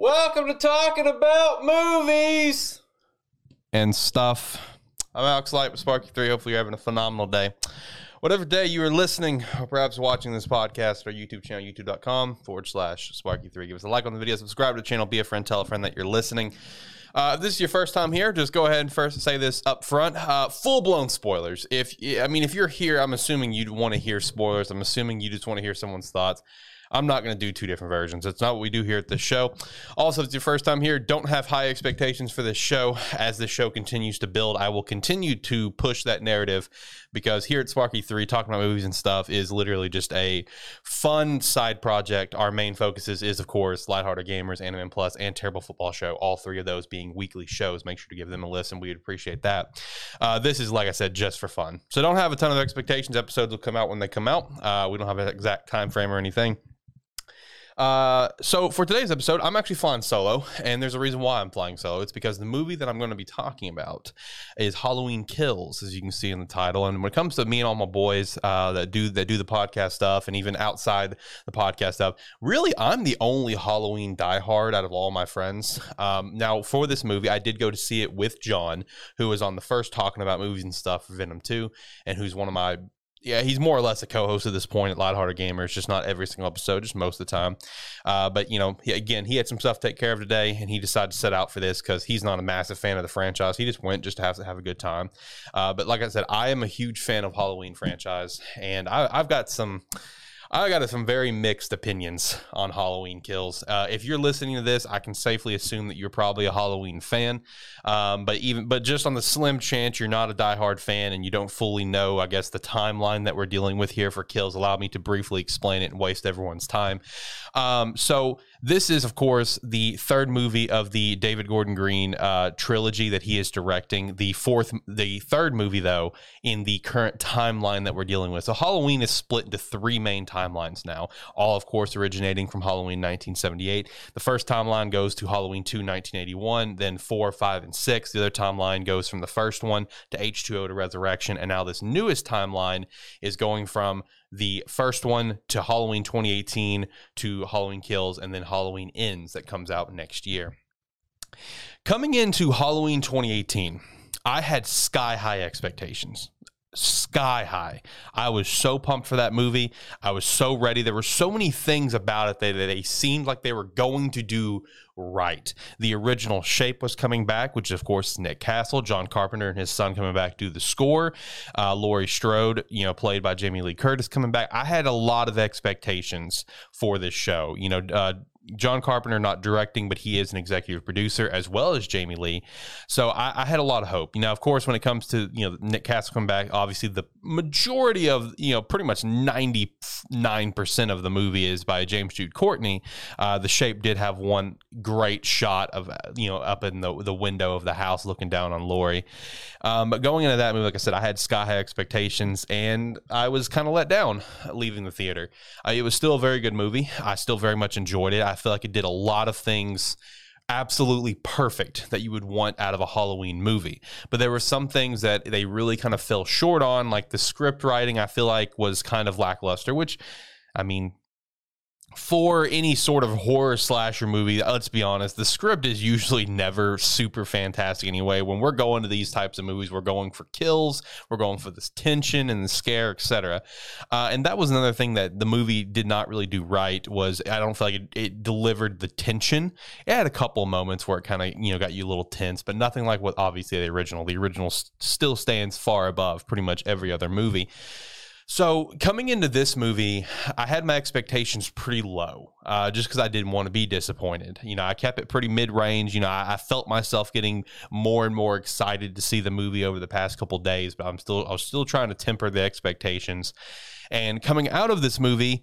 Welcome to talking about movies and stuff. I'm Alex Light with Sparky3. Hopefully, you're having a phenomenal day. Whatever day you are listening or perhaps watching this podcast, our YouTube channel, youtube.com forward slash Sparky3. Give us a like on the video, subscribe to the channel, be a friend, tell a friend that you're listening. Uh, if this is your first time here, just go ahead and first say this up front. Uh, full blown spoilers. If I mean, if you're here, I'm assuming you'd want to hear spoilers. I'm assuming you just want to hear someone's thoughts. I'm not going to do two different versions. It's not what we do here at this show. Also, if it's your first time here, don't have high expectations for this show. As this show continues to build, I will continue to push that narrative because here at Sparky 3, talking about movies and stuff is literally just a fun side project. Our main focuses is, of course, Lighthearted Gamers, Anime Plus, and Terrible Football Show, all three of those being weekly shows. Make sure to give them a listen. We'd appreciate that. Uh, this is, like I said, just for fun. So don't have a ton of expectations. Episodes will come out when they come out. Uh, we don't have an exact time frame or anything. Uh, so for today's episode, I'm actually flying solo, and there's a reason why I'm flying solo. It's because the movie that I'm going to be talking about is Halloween Kills, as you can see in the title. And when it comes to me and all my boys uh, that do that do the podcast stuff, and even outside the podcast stuff, really, I'm the only Halloween diehard out of all my friends. Um, now, for this movie, I did go to see it with John, who was on the first talking about movies and stuff for Venom 2, and who's one of my yeah, he's more or less a co-host at this point at Lighthearted Gamers, just not every single episode, just most of the time. Uh, but you know, he, again, he had some stuff to take care of today, and he decided to set out for this because he's not a massive fan of the franchise. He just went just to have to have a good time. Uh, but like I said, I am a huge fan of Halloween franchise, and I, I've got some. I got some very mixed opinions on Halloween Kills. Uh, if you're listening to this, I can safely assume that you're probably a Halloween fan. Um, but even but just on the slim chance you're not a diehard fan and you don't fully know, I guess the timeline that we're dealing with here for Kills, allow me to briefly explain it and waste everyone's time. Um, so this is, of course, the third movie of the David Gordon Green uh, trilogy that he is directing. The fourth, the third movie, though, in the current timeline that we're dealing with. So Halloween is split into three main timelines now, all, of course, originating from Halloween 1978. The first timeline goes to Halloween 2, 1981, then 4, 5, and 6. The other timeline goes from the first one to H2O to Resurrection. And now this newest timeline is going from the first one to Halloween 2018 to Halloween Kills and then Halloween Ends that comes out next year. Coming into Halloween 2018, I had sky high expectations. Sky high. I was so pumped for that movie. I was so ready. There were so many things about it that they seemed like they were going to do right. The original shape was coming back, which of course Nick Castle, John Carpenter, and his son coming back do the score. Uh, Laurie Strode, you know, played by Jamie Lee Curtis, coming back. I had a lot of expectations for this show. You know, uh, John Carpenter not directing, but he is an executive producer as well as Jamie Lee. So I, I, had a lot of hope. You know, of course, when it comes to you know Nick Castle coming back, obviously the majority of you know pretty much ninety nine percent of the movie is by James Jude Courtney. Uh, the Shape did have one great shot of you know up in the the window of the house looking down on Laurie. Um, but going into that movie, like I said, I had sky high expectations, and I was kind of let down leaving the theater. Uh, it was still a very good movie. I still very much enjoyed it. I feel like it did a lot of things absolutely perfect that you would want out of a Halloween movie. But there were some things that they really kind of fell short on, like the script writing, I feel like was kind of lackluster, which I mean, for any sort of horror slasher movie, let's be honest, the script is usually never super fantastic anyway. When we're going to these types of movies, we're going for kills, we're going for this tension and the scare, etc. Uh, and that was another thing that the movie did not really do right. Was I don't feel like it, it delivered the tension. It had a couple moments where it kind of you know got you a little tense, but nothing like what obviously the original. The original still stands far above pretty much every other movie. So coming into this movie, I had my expectations pretty low, uh, just because I didn't want to be disappointed. You know, I kept it pretty mid range. You know, I, I, felt myself getting more and more excited to see the movie over the past couple days, but I'm still I was still trying to temper the expectations. And coming out of this movie,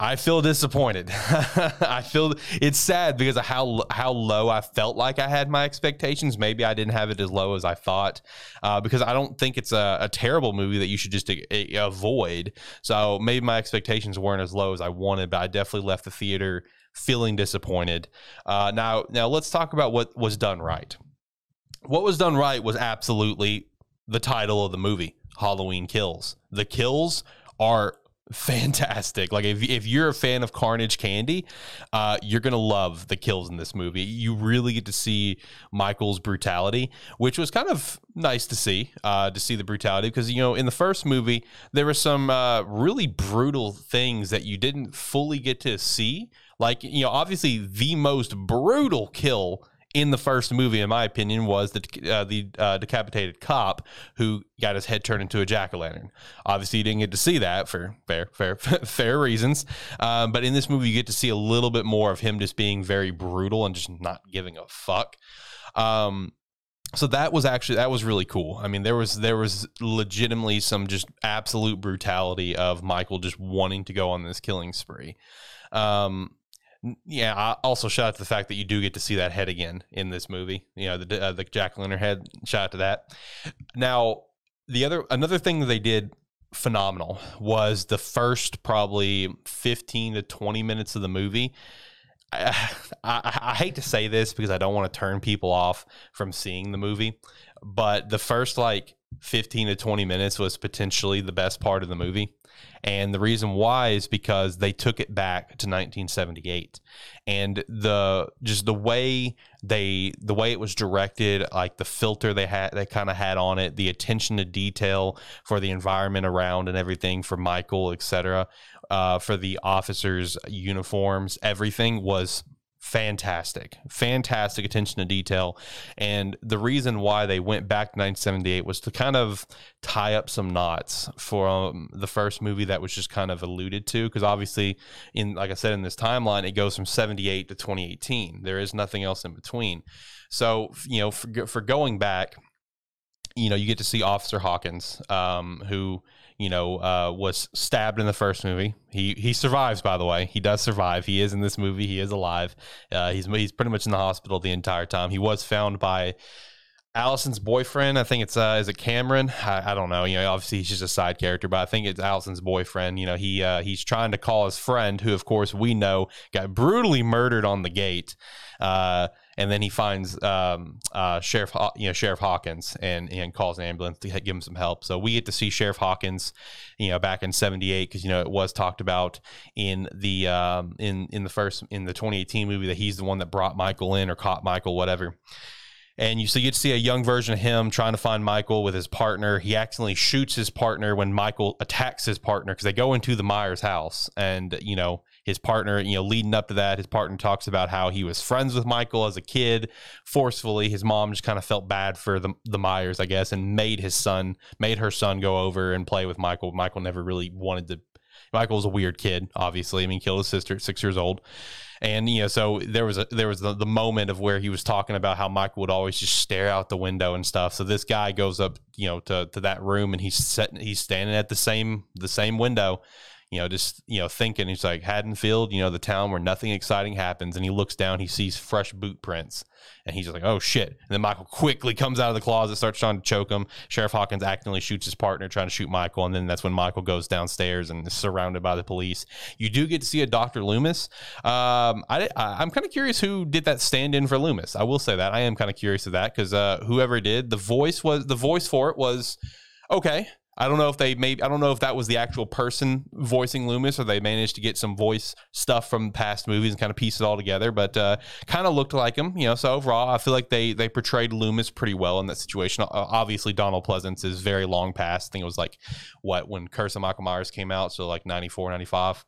I feel disappointed. I feel it's sad because of how how low I felt like I had my expectations. Maybe I didn't have it as low as I thought, uh, because I don't think it's a, a, terrible movie that you should just a, a avoid. So maybe my expectations weren't as low as I wanted, but I definitely left the theater feeling disappointed. Uh, now, now let's talk about what was done right. What was done right was absolutely the title of the movie, Halloween Kills. The kills are fantastic. Like if if you're a fan of Carnage Candy, uh, you're gonna love the kills in this movie. You really get to see Michael's brutality, which was kind of nice to see. Uh, to see the brutality because you know in the first movie there were some uh, really brutal things that you didn't fully get to see. Like you know, obviously the most brutal kill in the first movie, in my opinion, was the uh, the uh, decapitated cop who got his head turned into a jack o' lantern. Obviously, you didn't get to see that for fair, fair, fair reasons. Um, but in this movie, you get to see a little bit more of him just being very brutal and just not giving a fuck. Um, so that was actually that was really cool. I mean, there was there was legitimately some just absolute brutality of Michael just wanting to go on this killing spree. Um, yeah, I also shout out to the fact that you do get to see that head again in this movie. You know, the uh, the jack o' lantern head. Shout out to that. Now, the other another thing that they did phenomenal was the first probably 15 to 20 minutes of the movie. I, I, I hate to say this because I don't want to turn people off from seeing the movie, but the first like 15 to 20 minutes was potentially the best part of the movie. And the reason why is because they took it back to 1978. And the just the way they the way it was directed, like the filter they had they kind of had on it, the attention to detail for the environment around and everything for Michael, etc. Uh, for the officers' uniforms, everything was fantastic, fantastic attention to detail. And the reason why they went back to 1978 was to kind of tie up some knots for um, the first movie that was just kind of alluded to. Because obviously, in like I said, in this timeline, it goes from 78 to 2018. There is nothing else in between. So, you know, for, for going back, you know, you get to see Officer Hawkins, um, who you know, uh, was stabbed in the first movie. He he survives, by the way. He does survive. He is in this movie. He is alive. Uh, he's he's pretty much in the hospital the entire time. He was found by Allison's boyfriend. I think it's uh, is it Cameron? I, I, don't know. You know, obviously he's just a side character, but I think it's Allison's boyfriend. You know, he uh, he's trying to call his friend, who of course we know got brutally murdered on the gate. Uh, and then he finds um, uh, Sheriff, you know, Sheriff Hawkins, and and calls an ambulance to give him some help. So we get to see Sheriff Hawkins, you know, back in '78 because you know it was talked about in the um, in in the first in the 2018 movie that he's the one that brought Michael in or caught Michael, whatever. And you so you get to see a young version of him trying to find Michael with his partner. He accidentally shoots his partner when Michael attacks his partner because they go into the Myers house, and you know his partner, you know, leading up to that, his partner talks about how he was friends with Michael as a kid, forcefully. His mom just kind of felt bad for the the Myers, I guess, and made his son, made her son go over and play with Michael. Michael never really wanted to. Michael was a weird kid, obviously. I mean, killed his sister at six years old, and you know, so there was a there was the, the moment of where he was talking about how Michael would always just stare out the window and stuff. So this guy goes up, you know, to to that room, and he's sitting, he's standing at the same the same window you know, just, you know, thinking he's like Haddonfield, you know, the town where nothing exciting happens. And he looks down, he sees fresh boot prints and he's like, oh shit. And then Michael quickly comes out of the closet, starts trying to choke him. Sheriff Hawkins accidentally shoots his partner, trying to shoot Michael. And then that's when Michael goes downstairs and is surrounded by the police. You do get to see a Dr. Loomis. Um, I, am kind of curious who did that stand in for Loomis. I will say that. I am kind of curious of that because uh, whoever did, the voice was, the voice for it was okay. I don't know if they maybe I don't know if that was the actual person voicing Loomis or they managed to get some voice stuff from past movies and kind of piece it all together, but uh, kind of looked like him, you know. So overall, I feel like they they portrayed Loomis pretty well in that situation. Obviously, Donald Pleasence is very long past. I think it was like what when Curse of Michael Myers came out, so like 94, 95.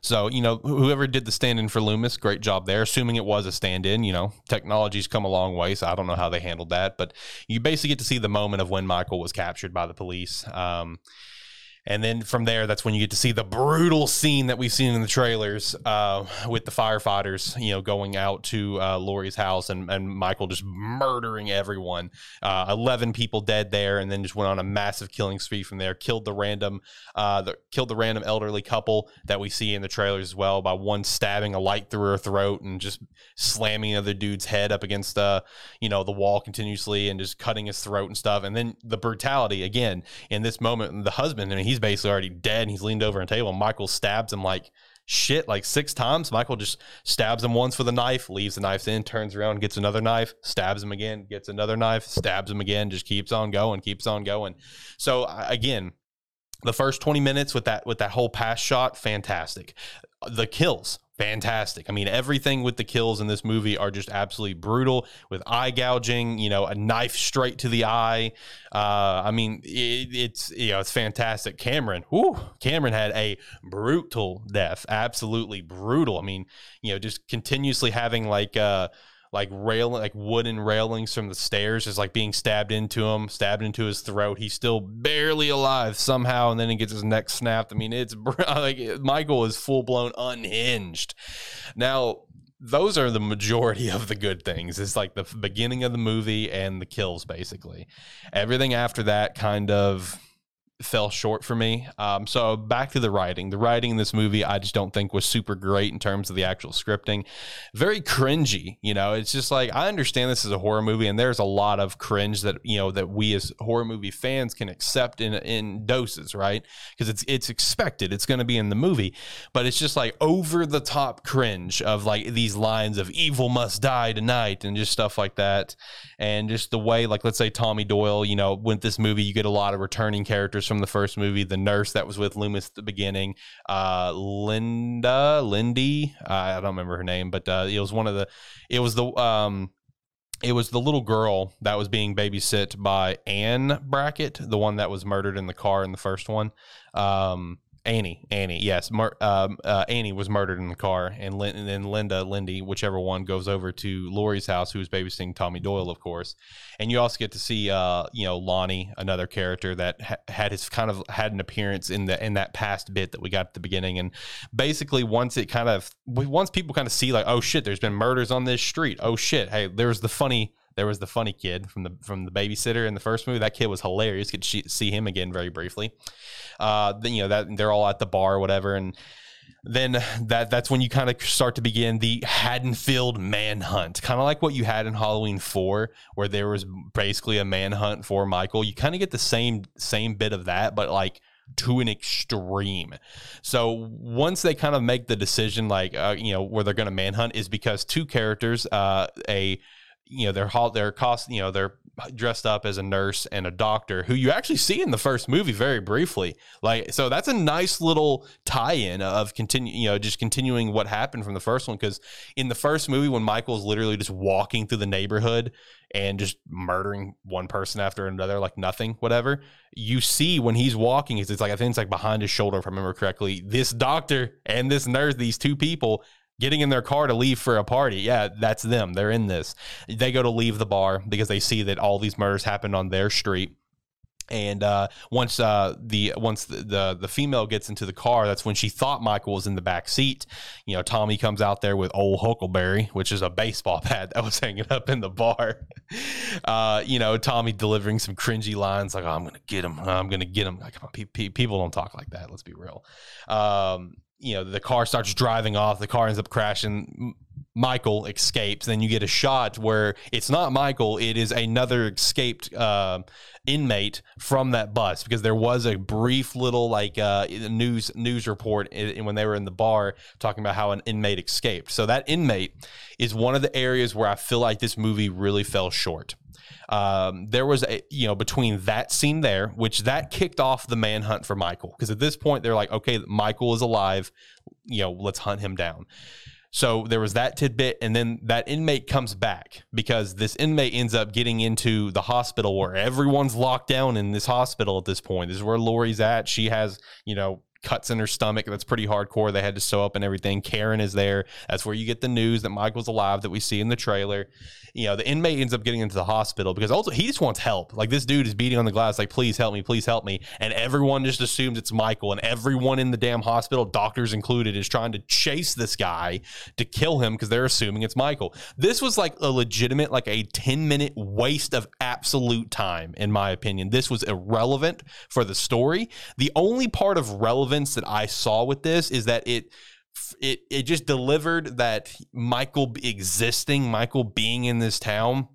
So, you know, whoever did the stand in for Loomis, great job there. Assuming it was a stand in, you know, technology's come a long way. So I don't know how they handled that. But you basically get to see the moment of when Michael was captured by the police. Um, and then from there, that's when you get to see the brutal scene that we've seen in the trailers uh, with the firefighters, you know, going out to uh, house and, and Michael just murdering everyone. Uh, Eleven people dead there, and then just went on a massive killing spree from there. Killed the random, uh, the, killed the random elderly couple that we see in the trailers as well by one stabbing a light through her throat and just slamming another dude's head up against the, you know, the wall continuously and just cutting his throat and stuff. And then the brutality again in this moment, the husband, I mean, he's basically already dead and he's leaned over a table. Michael stabs him like shit like six times. Michael just stabs him once with a knife, leaves the knife in, turns around, gets another knife, stabs him again, gets another knife, stabs him again, just keeps on going, keeps on going. So again, the first 20 minutes with that with that whole pass shot fantastic. The kills fantastic. I mean everything with the kills in this movie are just absolutely brutal with eye gouging you know a knife straight to the eye. Uh, i mean it, it's you know it's fantastic. Cameron whoo, cameron had a brutal death absolutely brutal. I mean you know just continuously having like uh like rail like wooden railings from the stairs is like being stabbed into him, stabbed into his throat. He's still barely alive somehow, and then he gets his neck snapped. I mean, it's like Michael is full blown unhinged. Now, those are the majority of the good things. It's like the beginning of the movie and the kills, basically. Everything after that kind of fell short for me. Um, so back to the writing. The writing in this movie, I just don't think was super great in terms of the actual scripting. Very cringy. You know, it's just like I understand this is a horror movie, and there's a lot of cringe that you know that we as horror movie fans can accept in in doses, right? Because it's it's expected. It's going to be in the movie, but it's just like over the top cringe of like these lines of "evil must die tonight" and just stuff like that, and just the way like let's say Tommy Doyle, you know, went this movie, you get a lot of returning characters from the first movie. The nurse that was with Loomis at the beginning, uh, Linda, Lindy, uh, I don't remember her name, but uh, it was one of the. It was the. Um, it was the little girl that was being babysit by Anne Brackett, the one that was murdered in the car in the first one. Um, Annie, Annie, yes, Mar- um, uh, Annie was murdered in the car, and, Lin- and then Linda, Lindy, whichever one, goes over to Laurie's house, who's babysitting Tommy Doyle, of course. And you also get to see, uh, you know, Lonnie, another character that ha- had his kind of had an appearance in the in that past bit that we got at the beginning. And basically, once it kind of once people kind of see like, oh shit, there's been murders on this street. Oh shit, hey, there's the funny there was the funny kid from the from the babysitter in the first movie. That kid was hilarious. Could see him again very briefly. Uh, then, you know that they're all at the bar or whatever, and then that that's when you kind of start to begin the Haddonfield manhunt, kind of like what you had in Halloween Four, where there was basically a manhunt for Michael. You kind of get the same same bit of that, but like to an extreme. So once they kind of make the decision, like uh, you know, where they're going to manhunt, is because two characters, uh, a you know they're they're cost you know they're dressed up as a nurse and a doctor who you actually see in the first movie very briefly. Like so that's a nice little tie-in of continue you know just continuing what happened from the first one. Because in the first movie when michael's literally just walking through the neighborhood and just murdering one person after another like nothing whatever you see when he's walking it's like i think it's like behind his shoulder if i remember correctly this doctor and this nurse these two people getting in their car to leave for a party. Yeah, that's them. They're in this. They go to leave the bar because they see that all these murders happened on their street. And uh, once uh, the once the, the, the female gets into the car, that's when she thought Michael was in the back seat. You know, Tommy comes out there with old Huckleberry, which is a baseball bat that was hanging up in the bar. Uh, you know, Tommy delivering some cringy lines like, oh, "I'm gonna get him. I'm gonna get him." Like, on, pe- pe- people don't talk like that. Let's be real. Um, you know the car starts driving off the car ends up crashing michael escapes then you get a shot where it's not michael it is another escaped uh, inmate from that bus because there was a brief little like uh, news news report in, when they were in the bar talking about how an inmate escaped. So that inmate is one of the areas where i feel like this movie really fell short um, there was a you know between that scene there, which that kicked off the manhunt for Michael because at this point they're like, okay, Michael is alive, you know, let's hunt him down. So there was that tidbit, and then that inmate comes back because this inmate ends up getting into the hospital where everyone's locked down in this hospital at this point. This is where Laurie's at. She has, you know, cuts in her stomach. That's pretty hardcore. They had to sew up and everything. Karen is there. That's where you get the news that Michael's alive that we see in the trailer. You know, the inmate ends up getting into the hospital because also he just wants help. Like this dude is beating on the glass, like, please help me, please help me. And everyone just assumes it's Michael. And everyone in the damn hospital, doctors included, is trying to chase this guy to kill him because they're assuming it's Michael. This was like a legitimate, like a 10 minute waste of absolute time, in my opinion. This was irrelevant for the story. The only part of relevant relevance that I saw with this is that it it it just delivered that Michael existing, Michael being in this town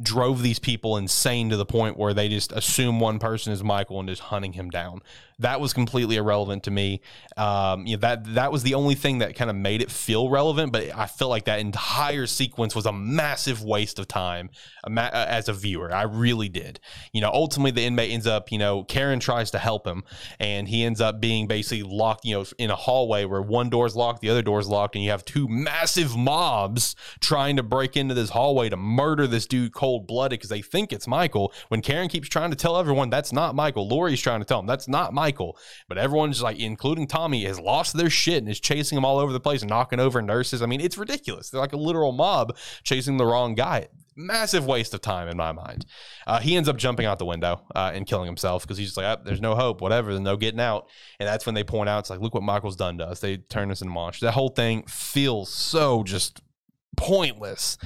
drove these people insane to the point where they just assume one person is Michael and just hunting him down. That was completely irrelevant to me. Um, you know that that was the only thing that kind of made it feel relevant. But I felt like that entire sequence was a massive waste of time uh, as a viewer. I really did. You know, ultimately the inmate ends up, you know, Karen tries to help him, and he ends up being basically locked, you know, in a hallway where one door's locked, the other door's locked, and you have two massive mobs trying to break into this hallway to murder this dude cold blooded because they think it's Michael. When Karen keeps trying to tell everyone that's not Michael, Laurie's trying to tell him that's not Michael, but everyone's like, including Tommy, has lost their shit and is chasing him all over the place knocking over nurses. I mean, it's ridiculous. They're like a literal mob chasing the wrong guy massive waste of time in my mind. Uh, he ends up jumping out the window uh, and killing himself because he's just like, oh, there's no hope, whatever, there's no getting out. And that's when they point out, it's like, look what Michael's done to us. They turn us into monsters. That whole thing feels so just pointless.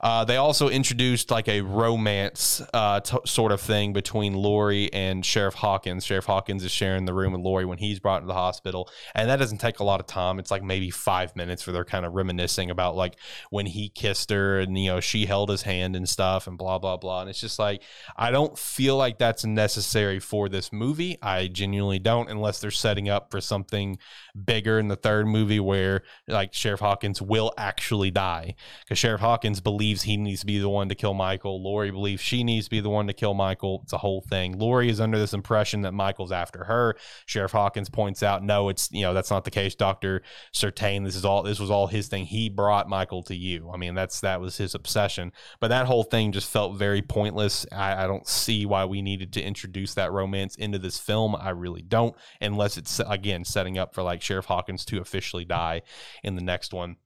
Uh, they also introduced like a romance uh, t- sort of thing between Laurie and Sheriff Hawkins. Sheriff Hawkins is sharing the room with Laurie when he's brought to the hospital, and that doesn't take a lot of time. It's like maybe five minutes where they're kind of reminiscing about like when he kissed her and you know she held his hand and stuff and blah blah blah. And it's just like I don't feel like that's necessary for this movie. I genuinely don't, unless they're setting up for something bigger in the third movie where like Sheriff Hawkins will actually die because Sheriff Hawkins believes he needs to be the one to kill Michael. Laurie believes she needs to be the one to kill Michael. It's a whole thing. Laurie is under this impression that Michael's after her. Sheriff Hawkins points out, no, it's you know that's not the case. Doctor Sartain, this is all this was all his thing. He brought Michael to you. I mean, that's that was his obsession. But that whole thing just felt very pointless. I, I don't see why we needed to introduce that romance into this film. I really don't, unless it's again setting up for like Sheriff Hawkins to officially die in the next one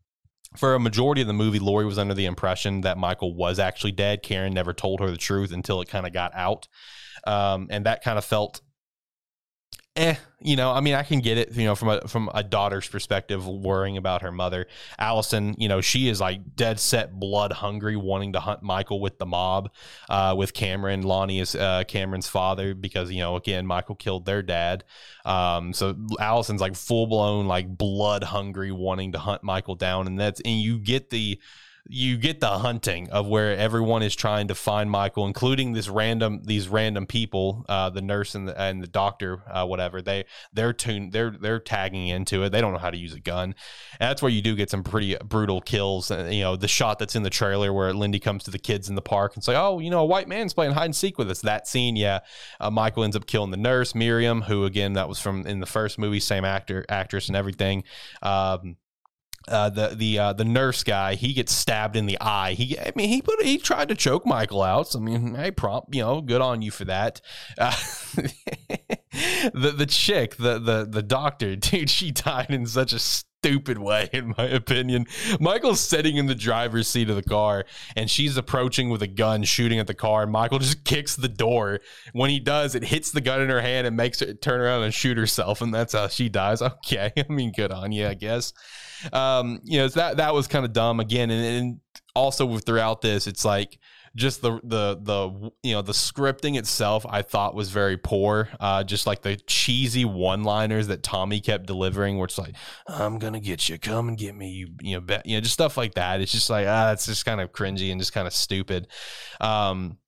for a majority of the movie, Laurie was under the impression that Michael was actually dead. Karen never told her the truth until it kind of got out. Um, and that kind of felt eh, you know, I mean, I can get it, you know, from a from a daughter's perspective, worrying about her mother. Allison, you know, she is like dead set, blood hungry, wanting to hunt Michael with the mob, uh, with Cameron. Lonnie is uh, Cameron's father because you know, again, Michael killed their dad. Um, so Allison's like full blown, like blood hungry, wanting to hunt Michael down, and that's and you get the you get the hunting of where everyone is trying to find Michael, including this random these random people, uh, the nurse and the, and the doctor, uh, whatever. They they're tuned they're they're tagging into it. They don't know how to use a gun. And that's where you do get some pretty brutal kills. And, you know the shot that's in the trailer where Lindy comes to the kids in the park and say, "Oh, you know, a white man's playing hide and seek with us." That scene, yeah, uh, Michael ends up killing the nurse Miriam, who again that was from in the first movie, same actor actress and everything. Um, uh, the the uh, the nurse guy he gets stabbed in the eye. He I mean he put he tried to choke Michael out. So, I mean, hey, prompt, you know, good on you for that. Uh, the the chick, the the the doctor, dude, she died in such a stupid way, in my opinion. Michael's sitting in the driver's seat of the car, and she's approaching with a gun, shooting at the car. And Michael just kicks the door. When he does, it hits the gun in her hand and makes her turn around and shoot herself, and that's how she dies. Okay, I mean, good on you, I guess um, you know, that that was kind of dumb again, and, and also throughout this, it's like just the the the you know the scripting itself I thought was very poor. Uh, just like the cheesy one liners that Tommy kept delivering, where it's like I'm gonna get you, come and get me, you you know, you know, just stuff like that. It's just like ah, it's just kind of cringy and just kind of stupid. Um,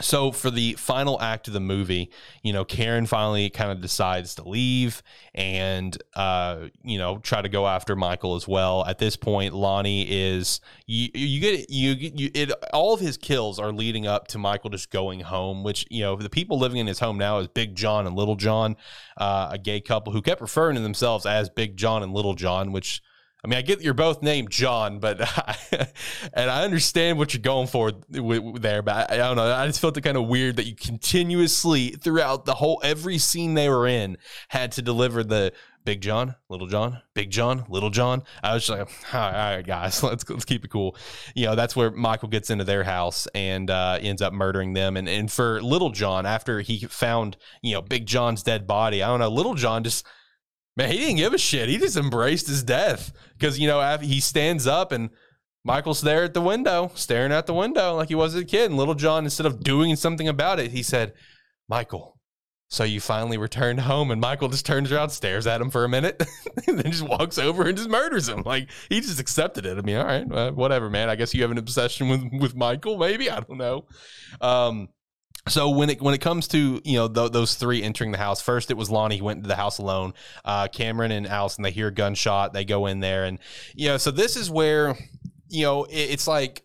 so for the final act of the movie you know karen finally kind of decides to leave and uh you know try to go after michael as well. At this point lonnie is you you get you, you it all of his kills are leading up to michael just going home which you know the people living in his home now is big john and little john uh, a gay couple who kept referring to themselves as big john and little john which I mean, I get you're both named John, but I, and I understand what you're going for there, but I, I don't know. I just felt it kind of weird that you continuously throughout the whole every scene they were in had to deliver the Big John, Little John, Big John, Little John. I was just like, all right, all right guys, let's let's keep it cool. You know, that's where Michael gets into their house and uh, ends up murdering them. And and for Little John, after he found you know Big John's dead body, I don't know, Little John just Man, he didn't give a shit. He just embraced his death because you know he stands up and Michael's there at the window, staring out the window like he was a kid. And Little John, instead of doing something about it, he said, "Michael, so you finally returned home." And Michael just turns around, stares at him for a minute, and then just walks over and just murders him. Like he just accepted it. I mean, all right, whatever, man. I guess you have an obsession with with Michael. Maybe I don't know. Um, so when it when it comes to you know th- those three entering the house, first it was Lonnie who went into the house alone. Uh, Cameron and Allison they hear a gunshot, they go in there, and you know so this is where you know it, it's like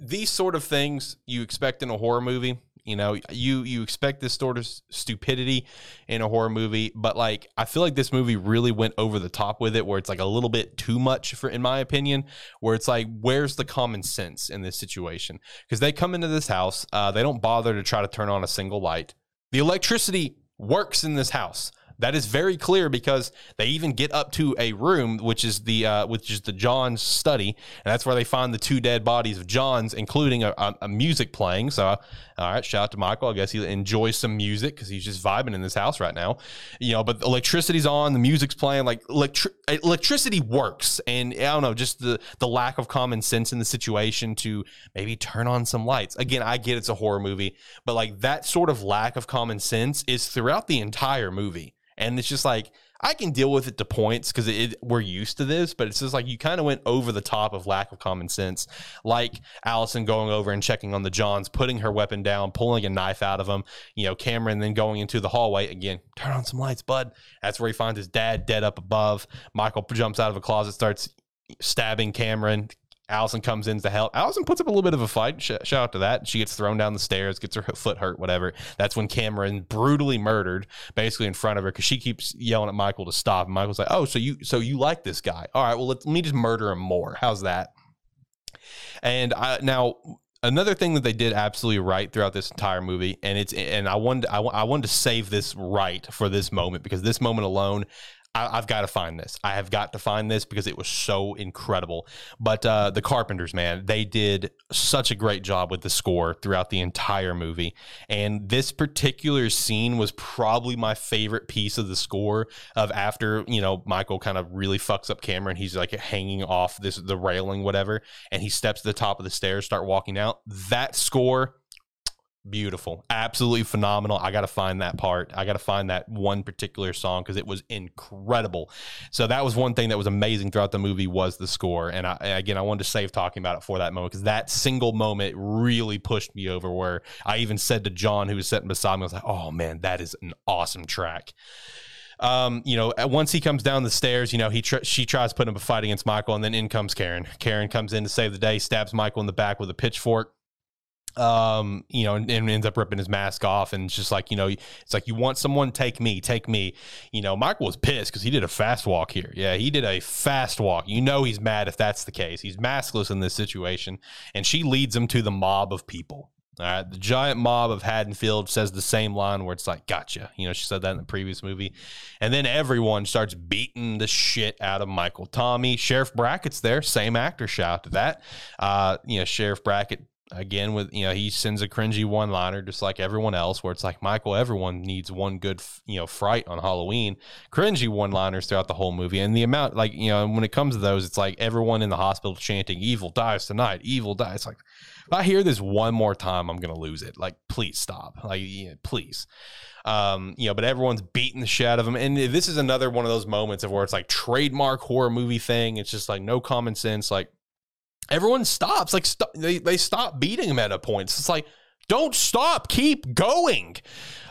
these sort of things you expect in a horror movie. You know, you you expect this sort of stupidity in a horror movie, but like I feel like this movie really went over the top with it, where it's like a little bit too much for, in my opinion. Where it's like, where's the common sense in this situation? Because they come into this house, uh, they don't bother to try to turn on a single light. The electricity works in this house. That is very clear because they even get up to a room, which is the uh, which is the John's study, and that's where they find the two dead bodies of John's, including a, a, a music playing. So, all right, shout out to Michael. I guess he enjoys some music because he's just vibing in this house right now, you know. But electricity's on, the music's playing. Like electri- electricity works, and I don't know, just the the lack of common sense in the situation to maybe turn on some lights. Again, I get it's a horror movie, but like that sort of lack of common sense is throughout the entire movie. And it's just like I can deal with it to points because we're used to this, but it's just like you kind of went over the top of lack of common sense, like Allison going over and checking on the Johns, putting her weapon down, pulling a knife out of him. You know, Cameron then going into the hallway again. Turn on some lights, bud. That's where he finds his dad dead up above. Michael jumps out of a closet, starts stabbing Cameron. Allison comes in to help. Allison puts up a little bit of a fight. Sh- shout out to that. She gets thrown down the stairs, gets her foot hurt, whatever. That's when Cameron brutally murdered, basically in front of her, because she keeps yelling at Michael to stop. And Michael's like, "Oh, so you so you like this guy? All right, well let, let me just murder him more. How's that?" And I, now another thing that they did absolutely right throughout this entire movie, and it's and I wanted I, I wanted to save this right for this moment because this moment alone I, have got to find this. I have got to find this because it was so incredible. But uh, the Carpenters, man, they did such a great job with the score throughout the entire movie. And this particular scene was probably my favorite piece of the score. Of after you know Michael kind of really fucks up Cameron, he's like hanging off this the railing, whatever, and he steps to the top of the stairs, start walking out. That score beautiful. Absolutely phenomenal. I gotta find that part. I gotta find that one particular song because it was incredible. So that was one thing that was amazing throughout the movie was the score. And I, again i wanted to save talking about it for that moment because that single moment really pushed me over where i even said to john who was sitting beside me i was like oh man that is an awesome track. Um, you know, once he comes down the stairs, you know, he tr- she tries putting up a fight against Michael, and then in comes Karen. Karen comes in to save the day, stabs Michael in the back with a pitchfork um, you know, and, and, ends up ripping his mask off. And it's just like, you know, it's like, you want someone, take me, take me. You know, Michael was pissed because he did a fast walk here. Yeah, he did a fast walk. You know, he's mad if that's the case. He's maskless in this situation. And she leads him to the mob of people. All right, the giant mob of Haddonfield says the same line where it's like, gotcha. You know, she said that in the previous movie. And then everyone starts beating the shit out of Michael. Tommy, Sheriff Brackett's there, same actor, shout to that. Uh, you know, Sheriff Brackett again with you know he sends a cringy one liner just like everyone else where it's like michael everyone needs one good you know fright on halloween cringy one liners throughout the whole movie and the amount like you know when it comes to those it's like everyone in the hospital chanting evil dies tonight evil dies like if i hear this one more time i'm gonna lose it like please stop like please um, you know, but everyone's beating the shit out of him. And this is another one of those moments of where it's like trademark horror movie thing. It's just like no common sense. Like everyone stops. Like st- they they stop beating him at a point. So it's like don't stop, keep going.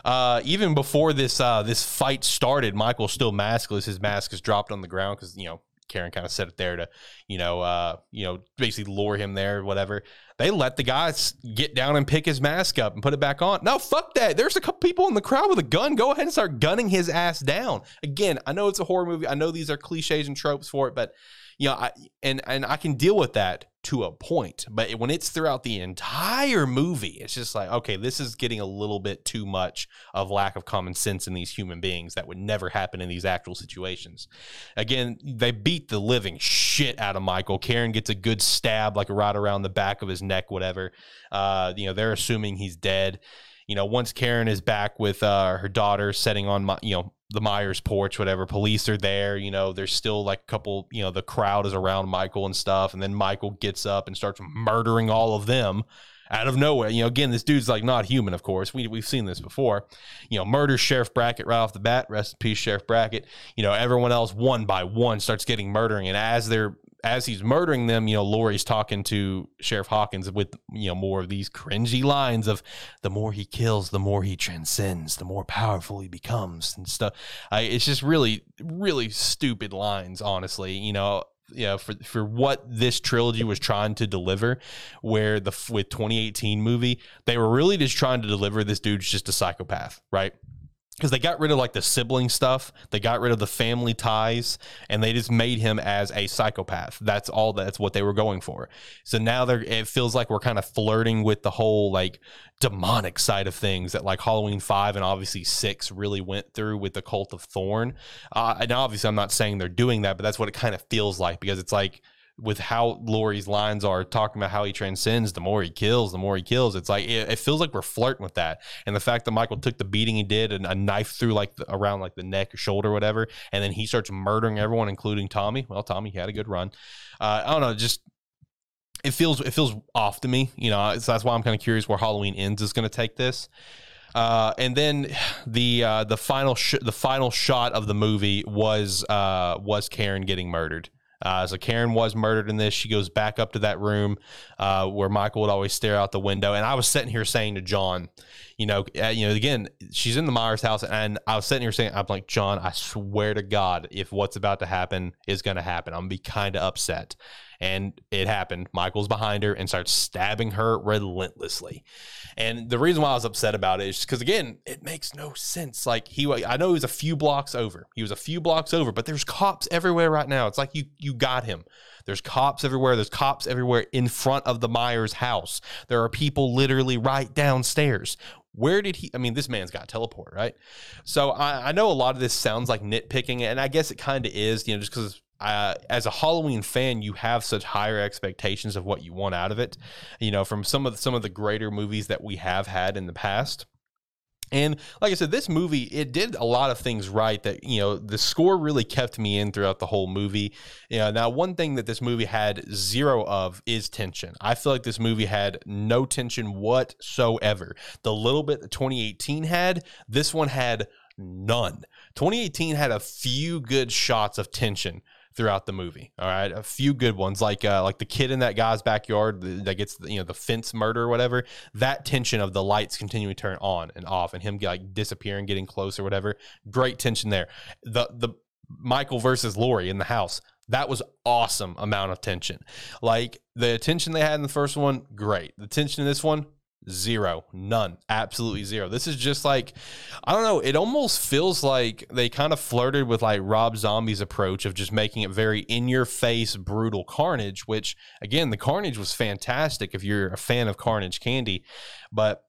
Uh, even before this uh, this fight started, Michael's still maskless. His mask is dropped on the ground because you know Karen kind of set it there to, you know, uh, you know, basically lure him there, whatever. They let the guys get down and pick his mask up and put it back on. No, fuck that. There's a couple people in the crowd with a gun. Go ahead and start gunning his ass down. Again, I know it's a horror movie. I know these are cliches and tropes for it, but you know, I, and and I can deal with that to a point. But when it's throughout the entire movie, it's just like, okay, this is getting a little bit too much of lack of common sense in these human beings that would never happen in these actual situations. Again, they beat the living shit out of Michael. Karen gets a good stab, like right around the back of his neck, whatever. Uh, you know, they're assuming he's dead you know, once Karen is back with uh, her daughter setting on my, you know, the Myers porch, whatever. Police are there. You know, there's still like a couple, you know, the crowd is around Michael and stuff. And then Michael gets up and starts murdering all of them out of nowhere. You know, again, this dude's like not human, of course. We, we've seen this before. You know, murders Sheriff Brackett right off the bat. Rest in peace, Sheriff Brackett. You know, everyone else one by one starts getting murdering. And as they're as he's murdering them, you know, Laurie's talking to Sheriff Hawkins with, you know, more of these cringy lines of the more he kills, the more he transcends, the more powerful he becomes and stuff. I, it's just really, really stupid lines, honestly. You know, you know, for for what this trilogy was trying to deliver, where the with 2018 movie, they were really just trying to deliver this dude's just a psychopath, right? Because they got rid of like the sibling stuff, they got rid of the family ties, and they just made him as a psychopath. That's all. That's what they were going for. So now they're. It feels like we're kind of flirting with the whole like demonic side of things that like Halloween five and obviously six really went through with the Cult of Thorn. Uh, and obviously, I'm not saying they're doing that, but that's what it kind of feels like because it's like with how Laurie's lines are talking about how he transcends, the more he kills, the more he kills. It's like it, it, feels like we're flirting with that, and the fact that Michael took the beating he did and a knife through like the, around like the neck or shoulder or whatever, and then he starts murdering everyone, including Tommy. Well, Tommy had a good run. Uh, I don't know, just it feels it feels off to me. You know, so that's why I'm kind of curious where Halloween ends is going to take this. Uh, and then the uh, the final sh- the final shot of the movie was uh, was Karen getting murdered. Uh, so Karen was murdered in this. She goes back up to that room uh, where Michael would always stare out the window. And I was sitting here saying to John, you know, uh, you know, again, she's in the Myers house, and I was sitting here saying, I'm like, John, I swear to God, if what's about to happen is going to happen, I'm gonna be kind of upset. And it happened. Michael's behind her and starts stabbing her relentlessly. And the reason why I was upset about it is because again, it makes no sense. Like he, I know he was a few blocks over. He was a few blocks over, but there's cops everywhere right now. It's like you you got him. There's cops everywhere. There's cops everywhere in front of the Myers house. There are people literally right downstairs. Where did he? I mean, this man's got teleport, right? So I, I know a lot of this sounds like nitpicking, and I guess it kind of is, you know, just because uh, as a Halloween fan, you have such higher expectations of what you want out of it. You know, from some of the, some of the greater movies that we have had in the past. And like I said, this movie it did a lot of things right. That you know, the score really kept me in throughout the whole movie. You know, now one thing that this movie had zero of is tension. I feel like this movie had no tension whatsoever. The little bit that 2018 had, this one had none. 2018 had a few good shots of tension throughout the movie. All right, a few good ones like uh, like the kid in that guy's backyard that gets you know the fence murder or whatever. That tension of the lights continuing to turn on and off and him like disappearing, getting close or whatever. Great tension there. The the Michael versus Laurie in the house. That was awesome amount of tension. Like the attention they had in the first one, great. The tension in this one, Zero, none, absolutely zero. This is just like, I don't know. It almost feels like they kind of flirted with like Rob Zombie's approach of just making it very in your face, brutal carnage, which again, the carnage was fantastic if you're a fan of carnage candy. But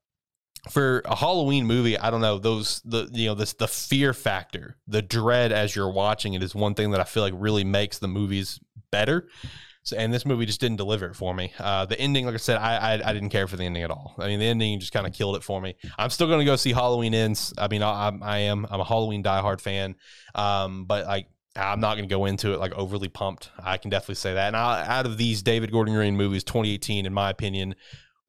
for a Halloween movie, I don't know those the you know this the fear factor, the dread as you're watching it is one thing that I feel like really makes the movies better. And this movie just didn't deliver it for me. Uh, the ending, like I said, I, I, I didn't care for the ending at all. I mean, the ending just kind of killed it for me. I'm still going to go see Halloween ends. I mean, I, I am I'm a Halloween diehard fan, um, but like I'm not going to go into it like overly pumped. I can definitely say that. And I, out of these David Gordon Green movies, 2018, in my opinion,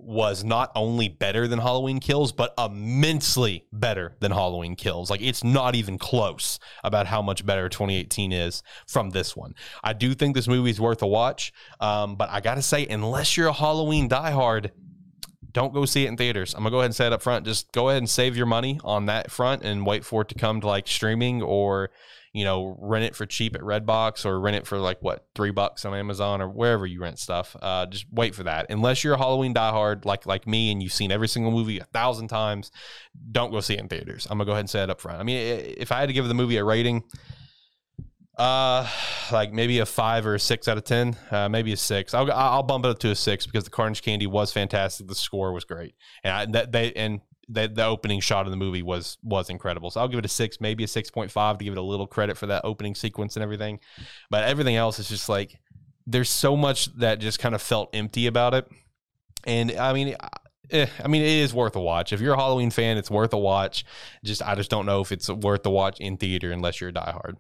was not only better than Halloween Kills, but immensely better than Halloween Kills. Like it's not even close about how much better 2018 is from this one. I do think this movie is worth a watch, um, but I gotta say, unless you're a Halloween diehard, don't go see it in theaters. I'm gonna go ahead and say it up front. Just go ahead and save your money on that front and wait for it to come to like streaming or you know, rent it for cheap at Redbox or rent it for like what three bucks on Amazon or wherever you rent stuff. Uh, just wait for that. Unless you're a Halloween diehard like like me and you've seen every single movie a thousand times, don't go see it in theaters. I'm gonna go ahead and say it up front. I mean, if I had to give the movie a rating, uh, like maybe a five or a six out of ten, uh, maybe a six. I'll I'll bump it up to a six because the Carnage Candy was fantastic. The score was great, and I, that they and the, the opening shot of the movie was was incredible. So I'll give it a six, maybe a six point five to give it a little credit for that opening sequence and everything. But everything else is just like there's so much that just kind of felt empty about it. And I mean, eh, I mean, it is worth a watch. If you're a Halloween fan, it's worth a watch. Just I just don't know if it's worth the watch in theater unless you're a diehard.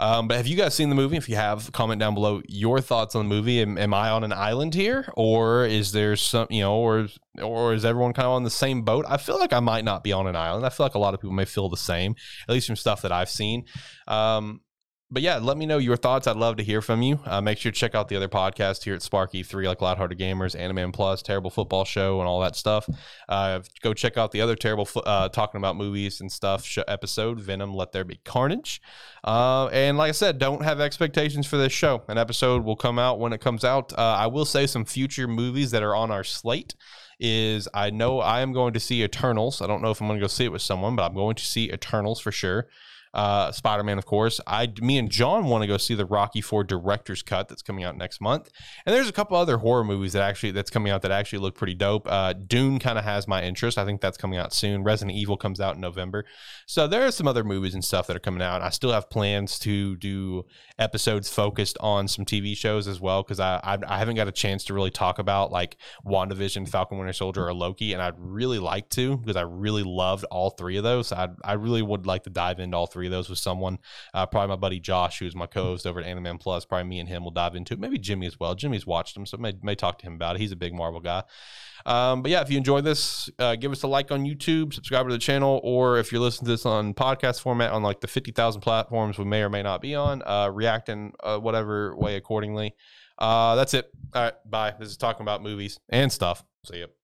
Um, but have you guys seen the movie? If you have, comment down below your thoughts on the movie. Am, am, I on an island here, or is there some, you know, or or is everyone kind of on the same boat? I feel like I might not be on an island. I feel like a lot of people may feel the same, at least from stuff that I've seen. Um, but yeah, let me know your thoughts. I'd love to hear from you. Uh, make sure to check out the other podcasts here at Sparky Three, like Lighthearted Gamers, Anime Plus, Terrible Football Show, and all that stuff. Uh, go check out the other terrible uh, talking about movies and stuff episode, Venom. Let there be carnage. Uh, and like I said, don't have expectations for this show. An episode will come out when it comes out. Uh, I will say some future movies that are on our slate is I know I am going to see Eternals. I don't know if I'm going to go see it with someone, but I'm going to see Eternals for sure uh, Spider Man, of course. I, me and John want to go see the Rocky Four director's cut that's coming out next month, and there's a couple other horror movies that actually that's coming out that actually look pretty dope. Uh, Dune kind of has my interest. I think that's coming out soon. Resident Evil comes out in November, so there are some other movies and stuff that are coming out. I still have plans to do episodes focused on some TV shows as well because I, I I haven't got a chance to really talk about like WandaVision, Falcon Winter Soldier, or Loki, and I'd really like to because I really loved all three of those. I I really would like to dive into all three of those with someone. Uh, probably my buddy Josh, who's my co-host over at Anime Plus. Probably me and him will dive into it. Maybe Jimmy as well. Jimmy's watched them, so may may talk to him about it. He's a big Marvel guy. Um, but yeah, if you enjoy this, uh, give us a like on YouTube, subscribe to the channel, or if you're listening to this on podcast format on like the 50,000 platforms we may or may not be on, uh, react in uh, whatever way accordingly. Uh, that's it. All right, bye. This is talking about movies and stuff. See you.